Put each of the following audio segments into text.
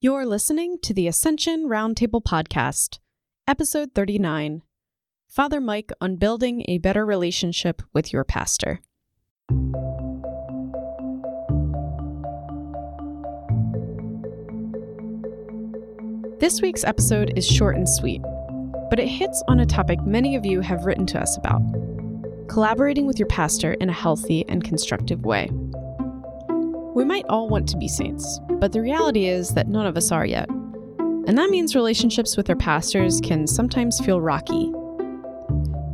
You're listening to the Ascension Roundtable Podcast, Episode 39 Father Mike on Building a Better Relationship with Your Pastor. This week's episode is short and sweet, but it hits on a topic many of you have written to us about collaborating with your pastor in a healthy and constructive way. We might all want to be saints, but the reality is that none of us are yet. And that means relationships with our pastors can sometimes feel rocky.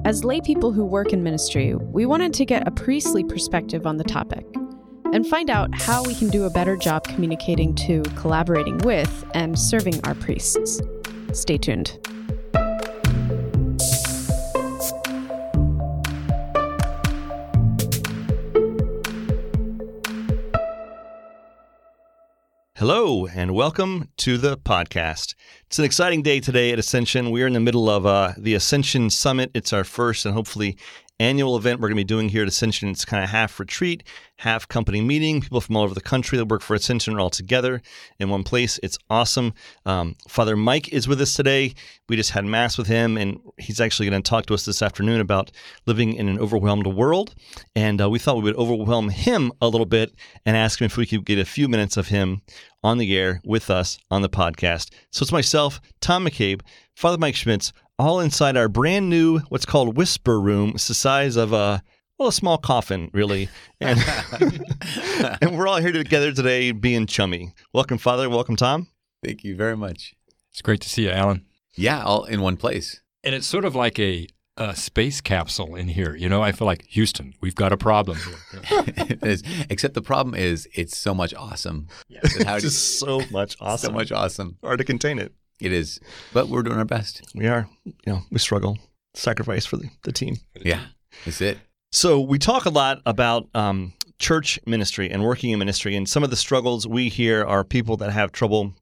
As lay people who work in ministry, we wanted to get a priestly perspective on the topic and find out how we can do a better job communicating to, collaborating with, and serving our priests. Stay tuned. Hello, and welcome to the podcast. It's an exciting day today at Ascension. We are in the middle of uh, the Ascension Summit. It's our first and hopefully annual event we're going to be doing here at Ascension. It's kind of half retreat, half company meeting. People from all over the country that work for Ascension are all together in one place. It's awesome. Um, Father Mike is with us today. We just had Mass with him, and he's actually going to talk to us this afternoon about living in an overwhelmed world. And uh, we thought we would overwhelm him a little bit and ask him if we could get a few minutes of him on the air with us on the podcast. So it's myself, Tom McCabe, Father Mike Schmitz, all inside our brand new what's called whisper room. It's the size of a well, a small coffin, really, and and we're all here together today, being chummy. Welcome, Father. Welcome, Tom. Thank you very much. It's great to see you, Alan. Yeah, all in one place. And it's sort of like a, a space capsule in here. You know, I feel like Houston, we've got a problem here. it is. Except the problem is, it's so much awesome. It's just so much awesome. So much awesome. Hard to contain it. It is, but we're doing our best. We are. You know, we struggle. Sacrifice for the, the team. Yeah, that's it. So we talk a lot about um, church ministry and working in ministry, and some of the struggles we hear are people that have trouble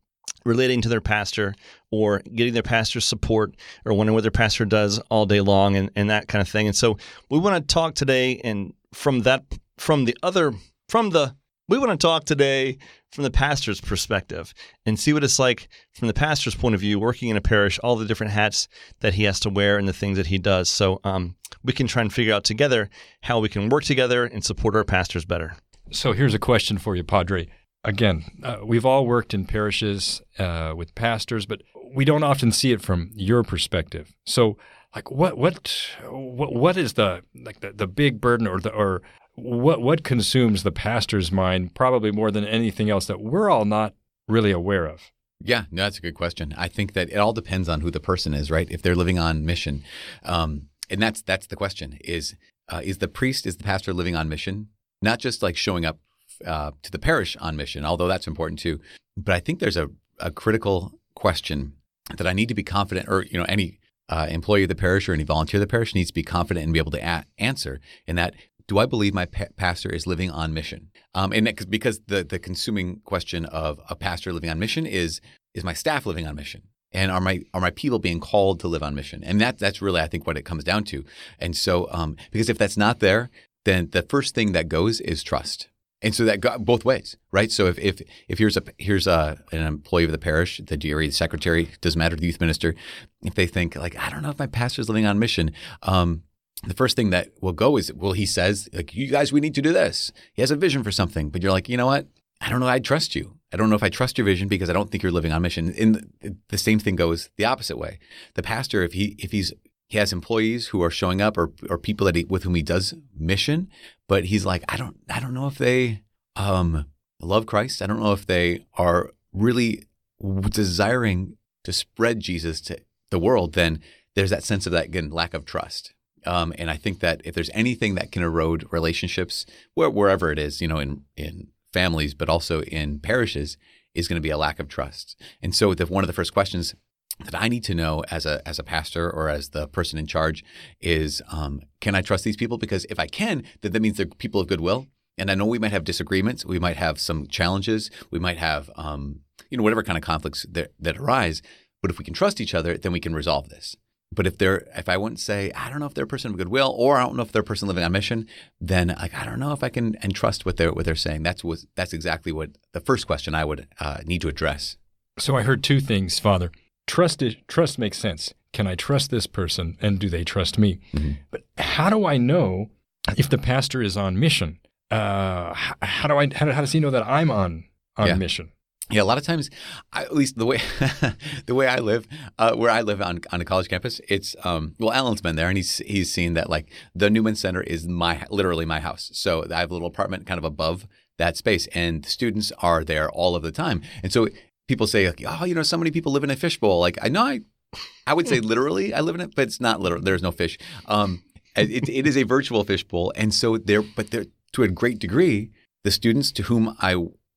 relating to their pastor or getting their pastor's support or wondering what their pastor does all day long and, and that kind of thing. And so we want to talk today and from that from the other from the we want to talk today from the pastor's perspective and see what it's like from the pastor's point of view, working in a parish, all the different hats that he has to wear and the things that he does. So um, we can try and figure out together how we can work together and support our pastors better. So here's a question for you, Padre. Again, uh, we've all worked in parishes uh, with pastors, but we don't often see it from your perspective. So, like, what what what, what is the like the, the big burden or the or what what consumes the pastor's mind probably more than anything else that we're all not really aware of? Yeah, no, that's a good question. I think that it all depends on who the person is, right? If they're living on mission, um, and that's that's the question: is uh, is the priest, is the pastor living on mission, not just like showing up uh, to the parish on mission, although that's important too. But I think there's a, a critical question that I need to be confident, or you know, any uh, employee of the parish or any volunteer of the parish needs to be confident and be able to a- answer. In that do I believe my pa- pastor is living on mission? Um, and that, because the the consuming question of a pastor living on mission is is my staff living on mission, and are my are my people being called to live on mission? And that that's really I think what it comes down to. And so um, because if that's not there, then the first thing that goes is trust. And so that go both ways, right? So if if if here's a here's a an employee of the parish, the DRE, the secretary, doesn't matter, the youth minister, if they think like I don't know if my pastor's living on mission, um, the first thing that will go is, well, he says, like, you guys, we need to do this. He has a vision for something, but you're like, you know what? I don't know. I trust you. I don't know if I trust your vision because I don't think you're living on mission. And the same thing goes the opposite way. The pastor, if he if he's he has employees who are showing up or or people that he, with whom he does mission, but he's like, I don't I don't know if they um, love Christ. I don't know if they are really desiring to spread Jesus to the world. Then there's that sense of that again lack of trust. Um, and I think that if there's anything that can erode relationships, where, wherever it is, you know, in in families, but also in parishes, is going to be a lack of trust. And so, the, one of the first questions that I need to know as a as a pastor or as the person in charge is, um, can I trust these people? Because if I can, then that means they're people of goodwill. And I know we might have disagreements, we might have some challenges, we might have, um, you know, whatever kind of conflicts that, that arise. But if we can trust each other, then we can resolve this. But if they're, if I wouldn't say, I don't know if they're a person of goodwill, or I don't know if they're a person living on mission, then like I don't know if I can entrust trust what they're what they're saying. That's what that's exactly what the first question I would uh, need to address. So I heard two things, Father. Trust is, trust makes sense. Can I trust this person and do they trust me? Mhm. But how do I know if the pastor is on mission? Uh, how do I how, how does he know that I'm on on Yeah. mission? Yeah, a lot of times, I, at least the way the way I live, uh, where I live on on a college campus, it's um, well, Alan's been there and he's he's seen that like the Newman Center is my literally my house. So I have a little apartment kind of above that space, and students are there all of the time. And so people say, like, oh, you know, so many people live in a fishbowl. Like I know, I I would say literally I live in it, but it's not literal. There's no fish. Um, it, it is a virtual fishbowl, and so there, but there to a great degree, the students to whom I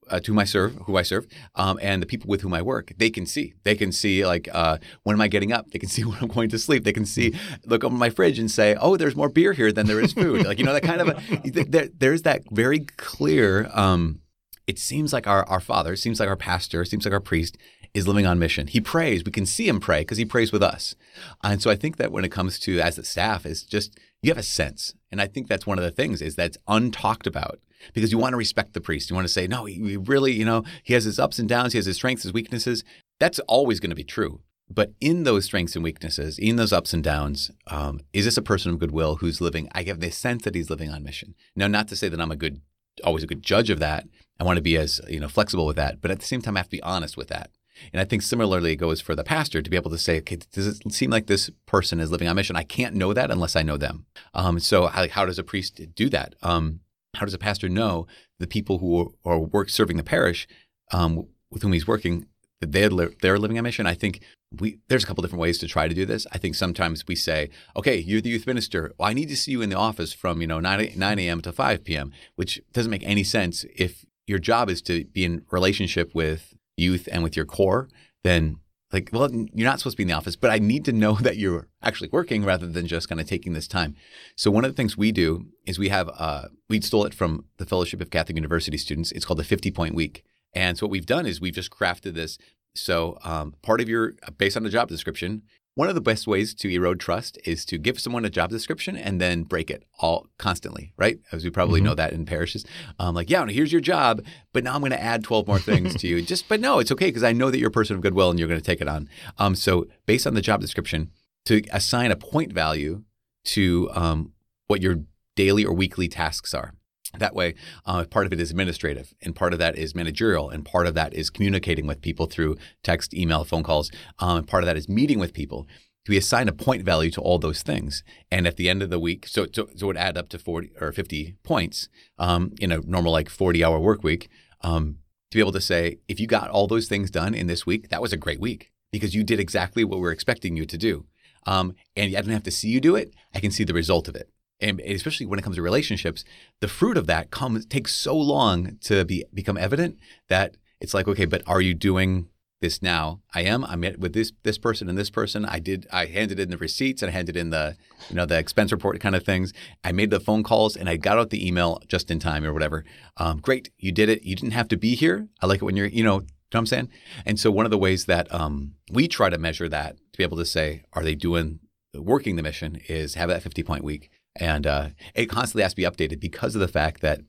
uh, to whom I serve, who I serve, um, and the people with whom I work, they can see. They can see like uh, when am I getting up? They can see when I'm going to sleep. They can see look over my fridge and say, oh, there's more beer here than there is food. like you know that kind of a, there, there's that very clear. Um, it seems like our our father, seems like our pastor, seems like our priest is living on mission. He prays. We can see him pray because he prays with us. And so I think that when it comes to as the staff, is just you have a sense, and I think that's one of the things is that's untalked about because you want to respect the priest. You want to say, no, he, he really, you know, he has his ups and downs, he has his strengths, his weaknesses. That's always going to be true. But in those strengths and weaknesses, in those ups and downs, um, is this a person of goodwill who's living? I have the sense that he's living on mission. Now, not to say that I'm a good, always a good judge of that. I want to be as you know flexible with that, but at the same time, I have to be honest with that. And I think similarly it goes for the pastor to be able to say, okay, does it seem like this person is living on mission? I can't know that unless I know them. Um, so how, how does a priest do that? Um, how does a pastor know the people who are, are work serving the parish um, with whom he's working that they're li- they're living on mission? I think we there's a couple different ways to try to do this. I think sometimes we say, okay, you're the youth minister. Well, I need to see you in the office from you know 9, 9 a.m. to 5 p.m., which doesn't make any sense if your job is to be in relationship with youth and with your core. Then like, well, you're not supposed to be in the office, but I need to know that you're actually working rather than just kind of taking this time. So one of the things we do is we have uh, we stole it from the Fellowship of Catholic University Students. It's called the 50 point week. And so what we've done is we've just crafted this. So um, part of your based on the job description, one of the best ways to erode trust is to give someone a job description and then break it all constantly, right? As we probably Mhm. know that in parishes. Um, like, yeah, here's your job, but now I'm going to add 12 more things to you. Just, but no, it's okay because I know that you're a person of goodwill and you're going to take it on. Um, so based on the job description, to assign a point value to um, what your daily or weekly tasks are. That way, uh, part of it is administrative, and part of that is managerial, and part of that is communicating with people through text, email, phone calls, um, and part of that is meeting with people. We assign a point value to all those things, and at the end of the week, so so, so it would add up to forty or fifty points um, in a normal like forty-hour work week. Um, to be able to say, if you got all those things done in this week, that was a great week because you did exactly what we're expecting you to do. Um, and I don't have to see you do it; I can see the result of it and especially when it comes to relationships, the fruit of that comes takes so long to be become evident that it's like, okay, but are you doing this now? I am. I'm with this this person and this person. I did. I handed in the receipts and I handed in the you know the expense report kind of things. I made the phone calls and I got out the email just in time or whatever. Um, great, you did it. You didn't have to be here. I like it when you're you know. You know what I'm saying? And so one of the ways that um, we try to measure that to be able to say, are they doing working the mission is have that 50 point week. And uh, it constantly has to be updated because of the fact that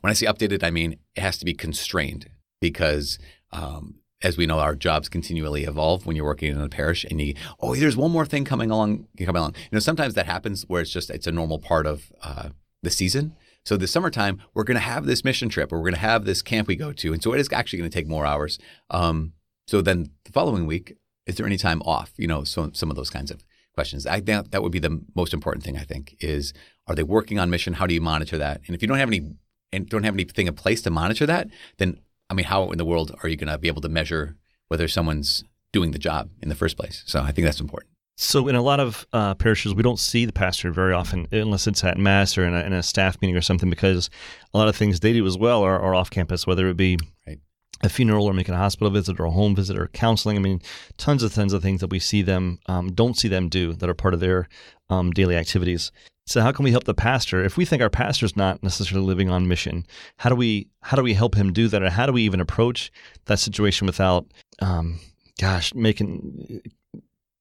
when I say updated, I mean it has to be constrained because, um, as we know, our jobs continually evolve when you're working in a parish and you, oh, there's one more thing coming along, coming along. You know, sometimes that happens where it's just, it's a normal part of uh, the season. So the summertime, we're going to have this mission trip or we're going to have this camp we go to. And so it is actually going to take more hours. Um, so then the following week, is there any time off? You know, so some of those kinds of questions. I think that would be the most important thing. I think is are they working on mission? How do you monitor that? And if you don't have any and don't have anything in place to monitor that, then I mean, how in the world are you going to be able to measure whether someone's doing the job in the first place? So I think that's important. So, in a lot of uh, parishes, we don't see the pastor very often, unless it's at mass or in a, in a staff meeting or something, because a lot of things they do as well are, are off campus, whether it be Right. A funeral or making a hospital visit or a home visit or counseling. I mean, tons of tons of things that we see them um, don't see them do that are part of their um, daily activities. So, how can we help the pastor if we think our pastor's not necessarily living on mission? How do we how do we help him do that, or how do we even approach that situation without, um, gosh, making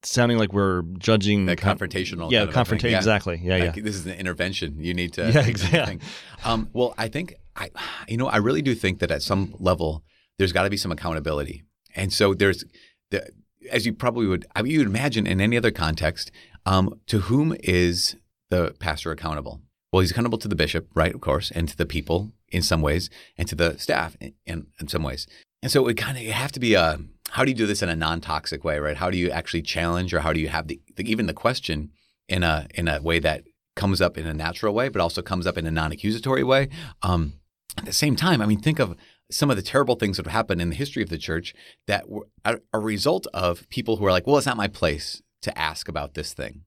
sounding like we're judging That confrontational. yeah, confrontation. Yeah. Exactly. Yeah, yeah. This is an intervention. You need to. Yeah, exactly. Um, well, I think I, you know, I really do think that at some level there's got to be some accountability, And so there's the as you probably would I mean, you would imagine in any other context, um, to whom is the pastor accountable? Well, he's accountable to the bishop, right? Of course, and to the people in some ways, and to the staff in, in, in some ways. And so it kind of have to be a how do you do this in a non-toxic way, right? How do you actually challenge, or how do you have the, the even the question in a in a way that comes up in a natural way, but also comes up in a non-accusatory way. Um, at the same time, I mean, think of some of the terrible things that have happened in the history of the church that were a result of people who are like, well, it's not my place to ask about this thing.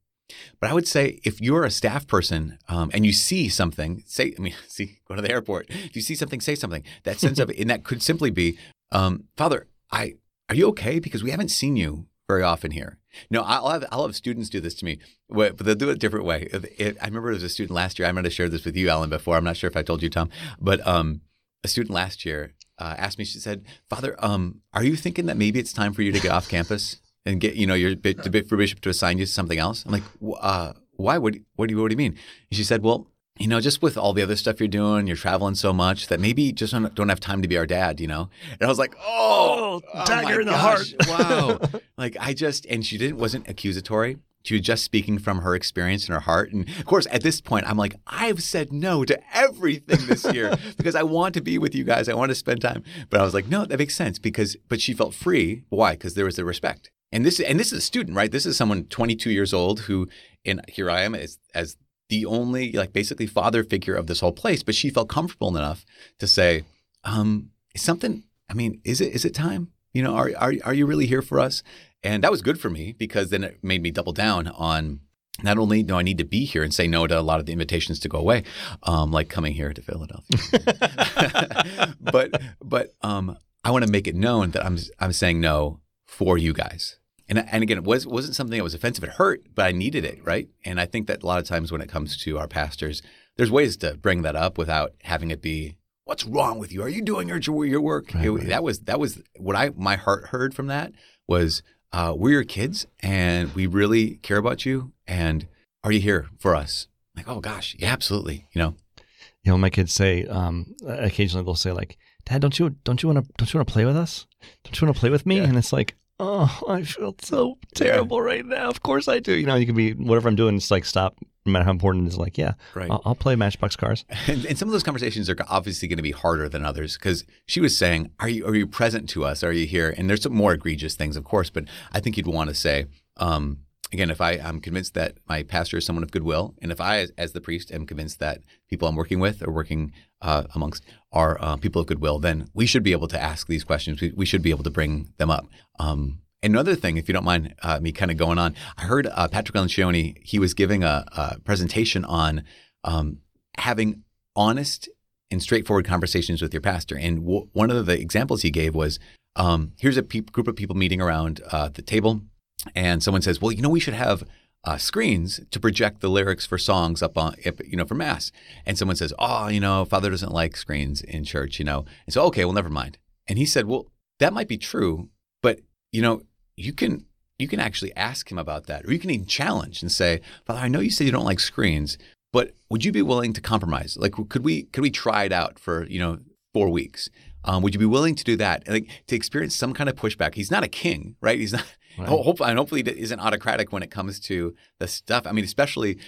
But I would say if you're a staff person um, and you see something, say, I mean, see, go to the airport. If you see something, say something. That sense of, and that could simply be, um, Father, I, are you okay? Because we haven't seen you very often here. No, I'll have I'll have students do this to me, but they'll do it a different way. It, I remember there was a student last year. I might have shared this with you, Alan, before. I'm not sure if I told you, Tom, but um, a student last year uh, asked me. She said, "Father, um, are you thinking that maybe it's time for you to get off campus and get you know your for bishop to assign you to something else?" I'm like, uh, "Why? What? What do you? What do you mean?" And she said, "Well." you know, just with all the other stuff you're doing, you're traveling so much that maybe just don't, don't have time to be our dad, you know? And I was like, oh, oh dagger oh in the gosh, heart. wow. like I just, and she didn't, wasn't accusatory. She was just speaking from her experience and her heart. And of course, at this point, I'm like, I've said no to everything this year because I want to be with you guys. I want to spend time. But I was like, no, that makes sense because, but she felt free. Why? Because there was the respect. And this, and this is a student, right? This is someone 22 years old who, and here I am as, as the only like basically father figure of this whole place, but she felt comfortable enough to say, um, something. I mean, is it is it time? You know, are are are you really here for us? And that was good for me because then it made me double down on not only do I need to be here and say no to a lot of the invitations to go away, um, like coming here to Philadelphia, but but um, I want to make it known that I'm I'm saying no for you guys. And, and again, it was, wasn't something that was offensive. It hurt, but I needed it, right? And I think that a lot of times when it comes to our pastors, there's ways to bring that up without having it be, "What's wrong with you? Are you doing your your work?" Right, it, right. That was that was what I my heart heard from that was, uh, "We're your kids, and we really care about you. And are you here for us?" Like, oh gosh, yeah, absolutely. You know, you know, my kids say um, occasionally they'll say like, "Dad, don't you don't you want to don't you want to play with us? Don't you want to play with me?" Yeah. And it's like, oh, I feel so terrible right now. Of course I do. You know, you can be whatever I'm doing. It's like stop. No matter how important it is, like yeah, right. I'll, I'll play Matchbox Cars. And, and, some of those conversations are obviously going to be harder than others because she was saying, "Are you are you present to us? Are you here?" And there's some more egregious things, of course, but I think you'd want to say. Um, again, if I, I'm convinced that my pastor is someone of goodwill, and if I, as, as the priest, am convinced that people I'm working with or working uh, amongst are uh, people of goodwill, then we should be able to ask these questions. We, we should be able to bring them up. Um, Another thing, if you don't mind uh, me kind of going on, I heard uh, Patrick Lencioni, he was giving a, a presentation on um, having honest and straightforward conversations with your pastor. And w- one of the examples he gave was um, here's a pe- group of people meeting around uh, the table, and someone says, Well, you know, we should have uh, screens to project the lyrics for songs up on, you know, for mass. And someone says, Oh, you know, Father doesn't like screens in church, you know. And so, okay, well, never mind. And he said, Well, that might be true, but you know, you can you can actually ask him about that, or you can even challenge and say, "Father, I know you said you don't like screens, but would you be willing to compromise? Like, could we could we try it out for you know four weeks? Um, would you be willing to do that? And like, to experience some kind of pushback? He's not a king, right? He's not. Right. Hopefully, and hopefully, he isn't autocratic when it comes to the stuff. I mean, especially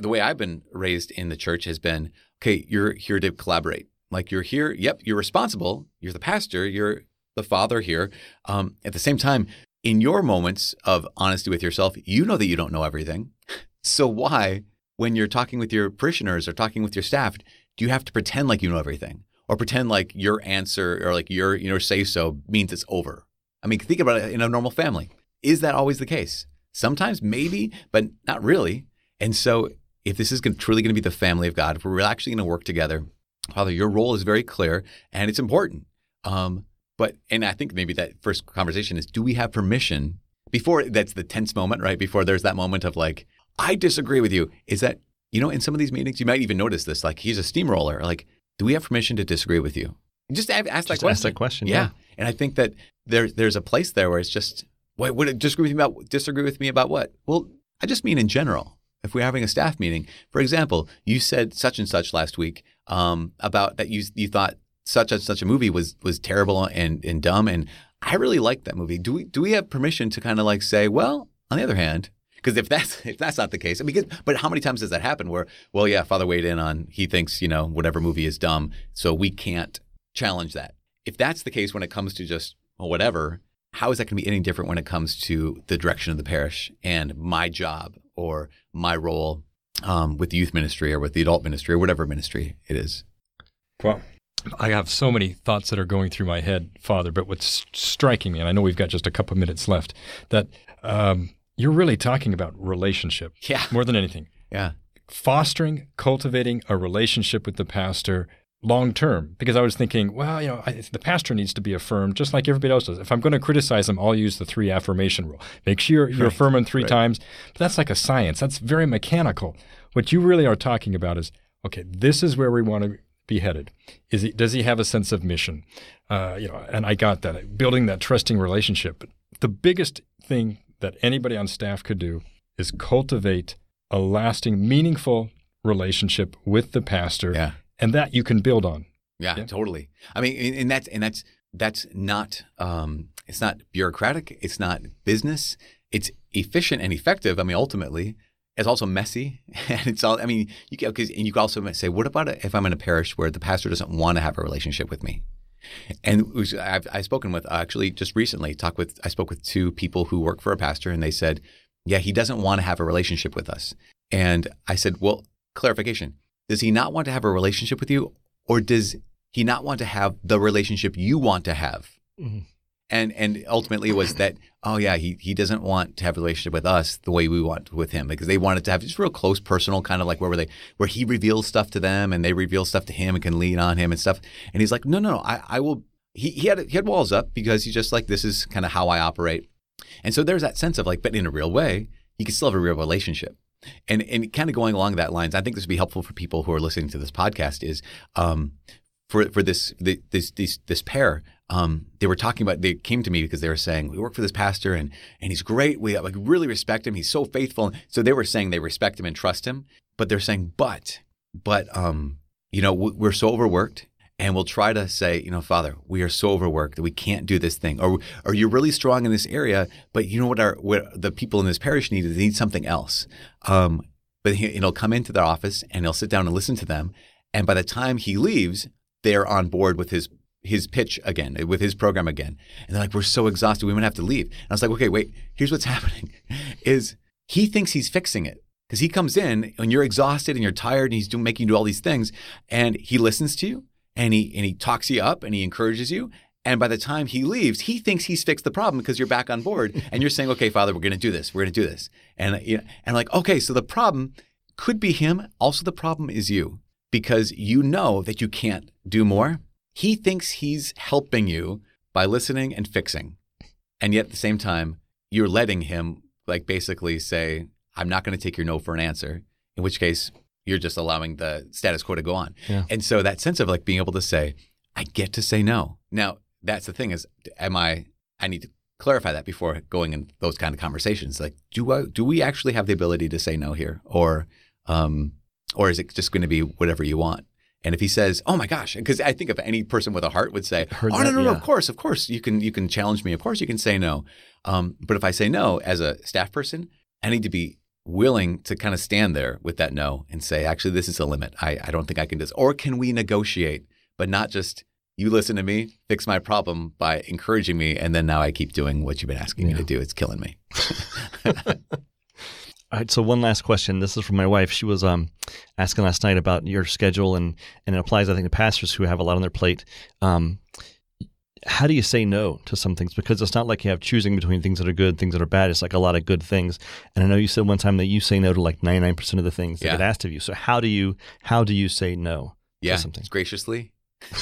the way I've been raised in the church has been, okay, you're here to collaborate. Like you're here. Yep, you're responsible. You're the pastor. You're the father here. Um, at the same time, in your moments of honesty with yourself, you know that you don't know everything. So why, when you're talking with your parishioners or talking with your staff, do you have to pretend like you know everything or pretend like your answer or like your you know say so means it's over? I mean, think about it in a normal family. Is that always the case? Sometimes, maybe, but not really. And so, if this is truly going to be the family of God, if we're actually going to work together, Father, your role is very clear and it's important. Um, but and I think maybe that first conversation is do we have permission before that's the tense moment, right? Before there's that moment of like, I disagree with you. Is that, you know, in some of these meetings, you might even notice this, like he's a steamroller. Like, do we have permission to disagree with you? Just ask that just question. Ask that question. Yeah. yeah. And I think that there's there's a place there where it's just, wait, would it disagree with me about disagree with me about what? Well, I just mean in general. If we're having a staff meeting, for example, you said such and such last week um, about that you you thought such and such a movie was was terrible and, and dumb and I really like that movie. Do we do we have permission to kind of like say, well, on the other hand, because if that's if that's not the case, I mean, but how many times does that happen? Where, well, yeah, Father weighed in on he thinks you know whatever movie is dumb, so we can't challenge that. If that's the case when it comes to just well, whatever, how is that going to be any different when it comes to the direction of the parish and my job or my role um, with the youth ministry or with the adult ministry or whatever ministry it is? Well, I have so many thoughts that are going through my head, Father. But what's striking me, and I know we've got just a couple minutes left, that um, you're really talking about relationship, Yeah. more than anything. Yeah. Fostering, cultivating a relationship with the pastor long term. Because I was thinking, well, you know, I, the pastor needs to be affirmed just like everybody else does. If I'm going to criticize them, I'll use the three affirmation rule. Make sure you Right, affirming three right. times. But that's like a science. That's very mechanical. What you really are talking about is, okay, this is where we want to be headed. Is he, does he have a sense of mission? Uh, you know, and I got that. Building that trusting relationship. But the biggest thing that anybody on staff could do is cultivate a lasting, meaningful relationship with the pastor, Yeah. And that you can build on. Yeah, Yeah. totally. I mean, and, that's and that's that's not um, it's not bureaucratic. It's not business. It's efficient and effective. I mean, ultimately, it's also messy, and it's all. I mean, you can because and you can also say, what about if I'm in a parish where the pastor doesn't want to have a relationship with me? And which I've, I've spoken with actually just recently. Talked with I spoke with two people who work for a pastor, and they said, yeah, he doesn't want to have a relationship with us. And I said, well, clarification: Does he not want to have a relationship with you, or does he not want to have the relationship you want to have? Mhm. And and ultimately it was that oh yeah he he doesn't want to have a relationship with us the way we want with him because they wanted to have just real close personal kind of like where were they where he reveals stuff to them and they reveal stuff to him and can lean on him and stuff and he's like no no no I I will he he had he had walls up because he's just like this is kind of how I operate and so there's that sense of like but in a real way you can still have a real relationship and and kind of going along that lines I think this would be helpful for people who are listening to this podcast is um for for this this this this pair um, they were talking about they came to me because they were saying we work for this pastor and and he's great. We like really respect him. He's so faithful. So they were saying they respect him and trust him but they're saying but but um you know we're so overworked and we'll try to say you know father we are so overworked that we can't do this thing or or you're really strong in this area but you know what our what the people in this parish need is they need something else um but he, he'll come into their office and he'll sit down and listen to them and by the time he leaves they're on board with his his pitch again, with his program again. And they're like, we're so exhausted, we might have to leave. And I was like, okay, wait, here's what's happening is he thinks he's fixing it. Because he comes in and you're exhausted and you're tired and he's doing making you do all these things. And he listens to you and he and he talks you up and he encourages you. And by the time he leaves, he thinks he's fixed the problem because you're back on board and you're saying, okay, Father, we're gonna do this. We're gonna do this. And you know, and like, okay, so the problem could be him. Also, the problem is you because you know that you can't do more. He thinks he's helping you by listening and fixing. And yet at the same time, you're letting him like basically say, I'm not going to take your no for an answer, in which case you're just allowing the status quo to go on. Yeah. And so that sense of like being able to say, I get to say no. Now, that's the thing is, am I, I need to clarify that before going in those kind of conversations. Like, do I, do we actually have the ability to say no here? Or, um, or is it just going to be whatever you want? And if he says, "Oh my gosh," because I think if any person with a heart would say, "Oh no, no, no, yeah. of course, of course, you can, you can challenge me. Of course, you can say no." Um, but if I say no as a staff person, I need to be willing to kind of stand there with that no and say, "Actually, this is a limit. I, I don't think I can do this." Or can we negotiate, but not just you listen to me, fix my problem by encouraging me, and then now I keep doing what you've been asking me to do. It's killing me. All right, so one last question. This is from my wife. She was um, asking last night about your schedule, and, and it applies, I think, to pastors who have a lot on their plate. Um, how do you say no to some things? Because it's not like you have choosing between things that are good, things that are bad. It's like a lot of good things. And I know you said one time that you say no to like ninety nine percent of the things that Yeah. get asked of you. So how do you how do you say no? Yeah, something. graciously.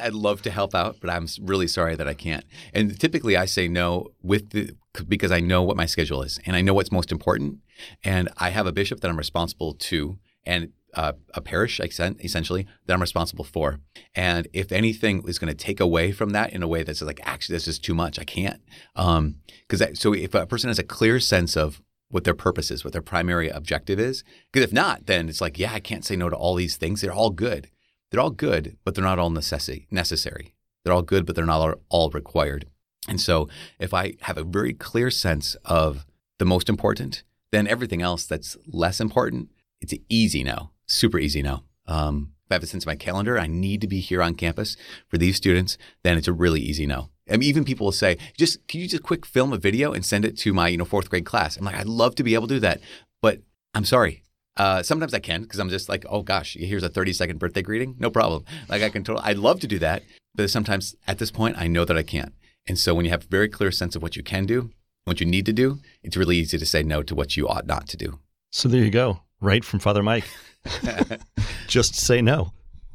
I'd love to help out, but I'm really sorry that I can't. And typically, I say no with the because I know what my schedule is and I know what's most important. And I have a bishop that I'm responsible to, and uh, a parish essentially that I'm responsible for. And if anything is going to take away from that in a way that's like, actually, this is too much, I can't. Um, because so if a person has a clear sense of what their purpose is, what their primary objective is, because if not, then it's like, yeah, I can't say no to all these things. They're all good. They're all good, but they're not all necessity necessary. They're all good, but they're not all, required. And so if I have a very clear sense of the most important, then everything else that's less important, it's easy no, super easy now. Um, if I have a sense of my calendar, I need to be here on campus for these students, then it's a really easy no. I mean, even people will say, just can you just quick film a video and send it to my, you know, fourth grade class? I'm like, I'd love to be able to do that, but I'm sorry. Uh, sometimes I can because I'm just like, oh gosh, here's a 30 second birthday greeting. No problem. Like I can totally, I'd love to do that, but sometimes at this point, I know that I can't. And so when you have a very clear sense of what you can do, what you need to do, it's really easy to say no to what you ought not to do. So there you go, right from Father Mike. Just say no.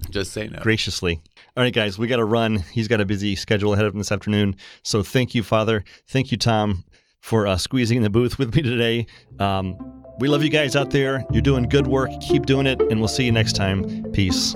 Just say no. Graciously. All right, guys, we got to run. He's got a busy schedule ahead of him this afternoon. So thank you, Father. Thank you, Tom, for uh, squeezing in the booth with me today. Um, we love you guys out there. You're doing good work. Keep doing it, and we'll see you next time. Peace.